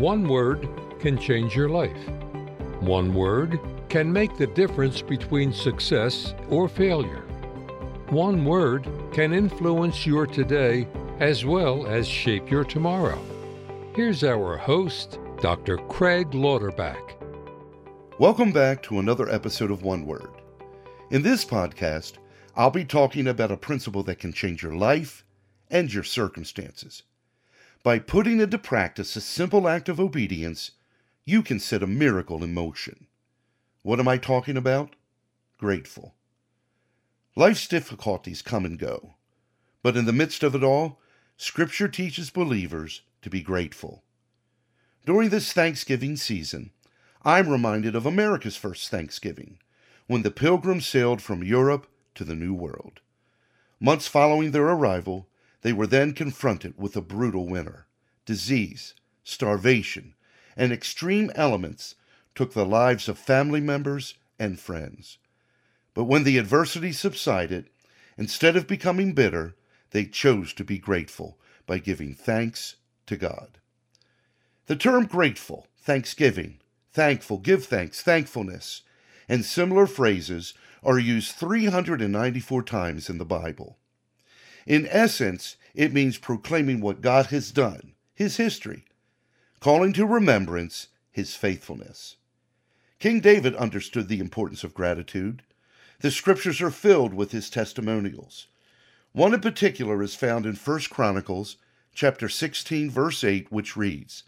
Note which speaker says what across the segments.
Speaker 1: One word can change your life. One word can make the difference between success or failure. One word can influence your today as well as shape your tomorrow. Here's our host, Dr. Craig Lauterbach.
Speaker 2: Welcome back to another episode of One Word. In this podcast, I'll be talking about a principle that can change your life and your circumstances. By putting into practice a simple act of obedience, you can set a miracle in motion. What am I talking about? Grateful. Life's difficulties come and go, but in the midst of it all, Scripture teaches believers to be grateful. During this Thanksgiving season, I'm reminded of America's first Thanksgiving, when the pilgrims sailed from Europe to the New World. Months following their arrival, they were then confronted with a brutal winter. Disease, starvation, and extreme elements took the lives of family members and friends. But when the adversity subsided, instead of becoming bitter, they chose to be grateful by giving thanks to God. The term grateful, thanksgiving, thankful, give thanks, thankfulness, and similar phrases are used 394 times in the Bible. In essence, it means proclaiming what God has done, his history, calling to remembrance his faithfulness. King David understood the importance of gratitude. The scriptures are filled with his testimonials. One in particular is found in 1 Chronicles chapter 16 verse 8 which reads,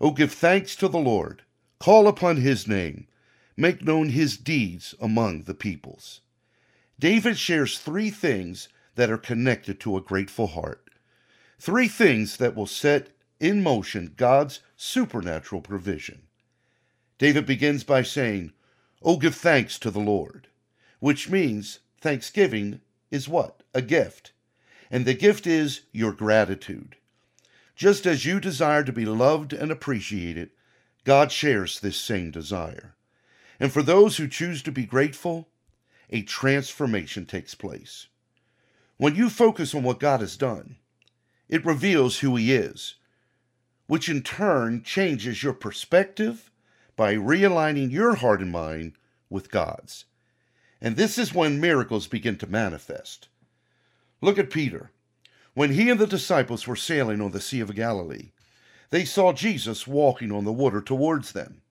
Speaker 2: "O give thanks to the Lord, call upon his name, make known his deeds among the peoples." David shares three things that are connected to a grateful heart. Three things that will set in motion God's supernatural provision. David begins by saying, Oh, give thanks to the Lord, which means thanksgiving is what? A gift. And the gift is your gratitude. Just as you desire to be loved and appreciated, God shares this same desire. And for those who choose to be grateful, a transformation takes place. When you focus on what God has done, it reveals who He is, which in turn changes your perspective by realigning your heart and mind with God's. And this is when miracles begin to manifest. Look at Peter. When he and the disciples were sailing on the Sea of Galilee, they saw Jesus walking on the water towards them.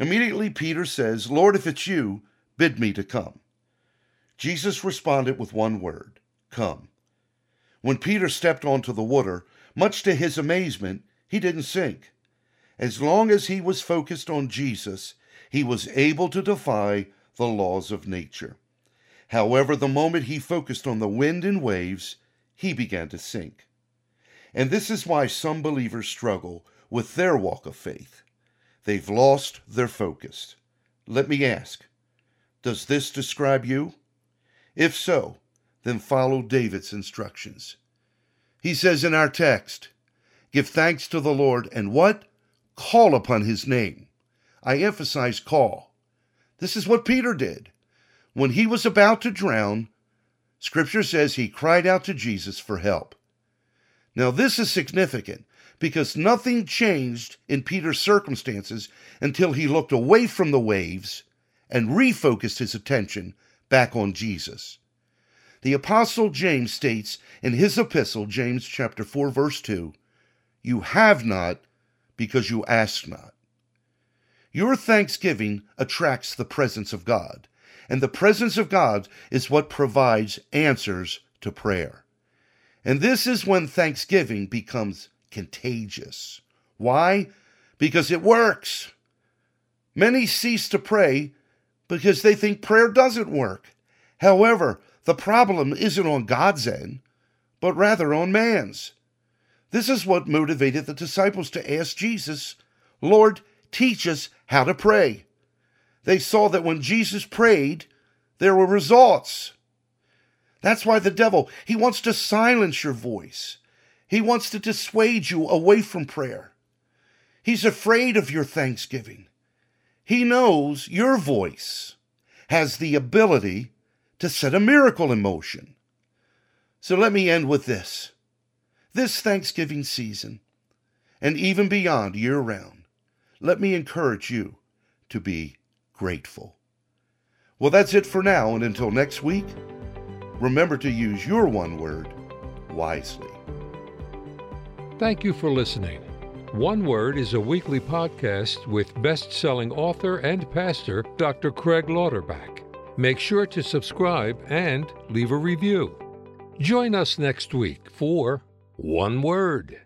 Speaker 2: Immediately, Peter says, Lord, if it's you, bid me to come. Jesus responded with one word Come. When Peter stepped onto the water, much to his amazement, he didn't sink. As long as he was focused on Jesus, he was able to defy the laws of nature. However, the moment he focused on the wind and waves, he began to sink. And this is why some believers struggle with their walk of faith. They've lost their focus. Let me ask Does this describe you? If so, then follow David's instructions. He says in our text, Give thanks to the Lord and what? call upon his name. I emphasize call. This is what Peter did. When he was about to drown, Scripture says he cried out to Jesus for help. Now, this is significant because nothing changed in Peter's circumstances until he looked away from the waves and refocused his attention back on Jesus. The apostle James states in his epistle, James chapter 4 verse 2, you have not because you ask not. Your thanksgiving attracts the presence of God, and the presence of God is what provides answers to prayer. And this is when thanksgiving becomes contagious. Why? Because it works. Many cease to pray because they think prayer doesn't work. However, the problem isn't on God's end, but rather on man's. This is what motivated the disciples to ask Jesus, Lord, teach us how to pray. They saw that when Jesus prayed, there were results. That's why the devil, he wants to silence your voice. He wants to dissuade you away from prayer. He's afraid of your thanksgiving. He knows your voice has the ability to set a miracle in motion. So let me end with this this Thanksgiving season, and even beyond year round, let me encourage you to be grateful. Well, that's it for now, and until next week, remember to use your one word wisely.
Speaker 1: Thank you for listening. One Word is a weekly podcast with best selling author and pastor Dr. Craig Lauterbach. Make sure to subscribe and leave a review. Join us next week for One Word.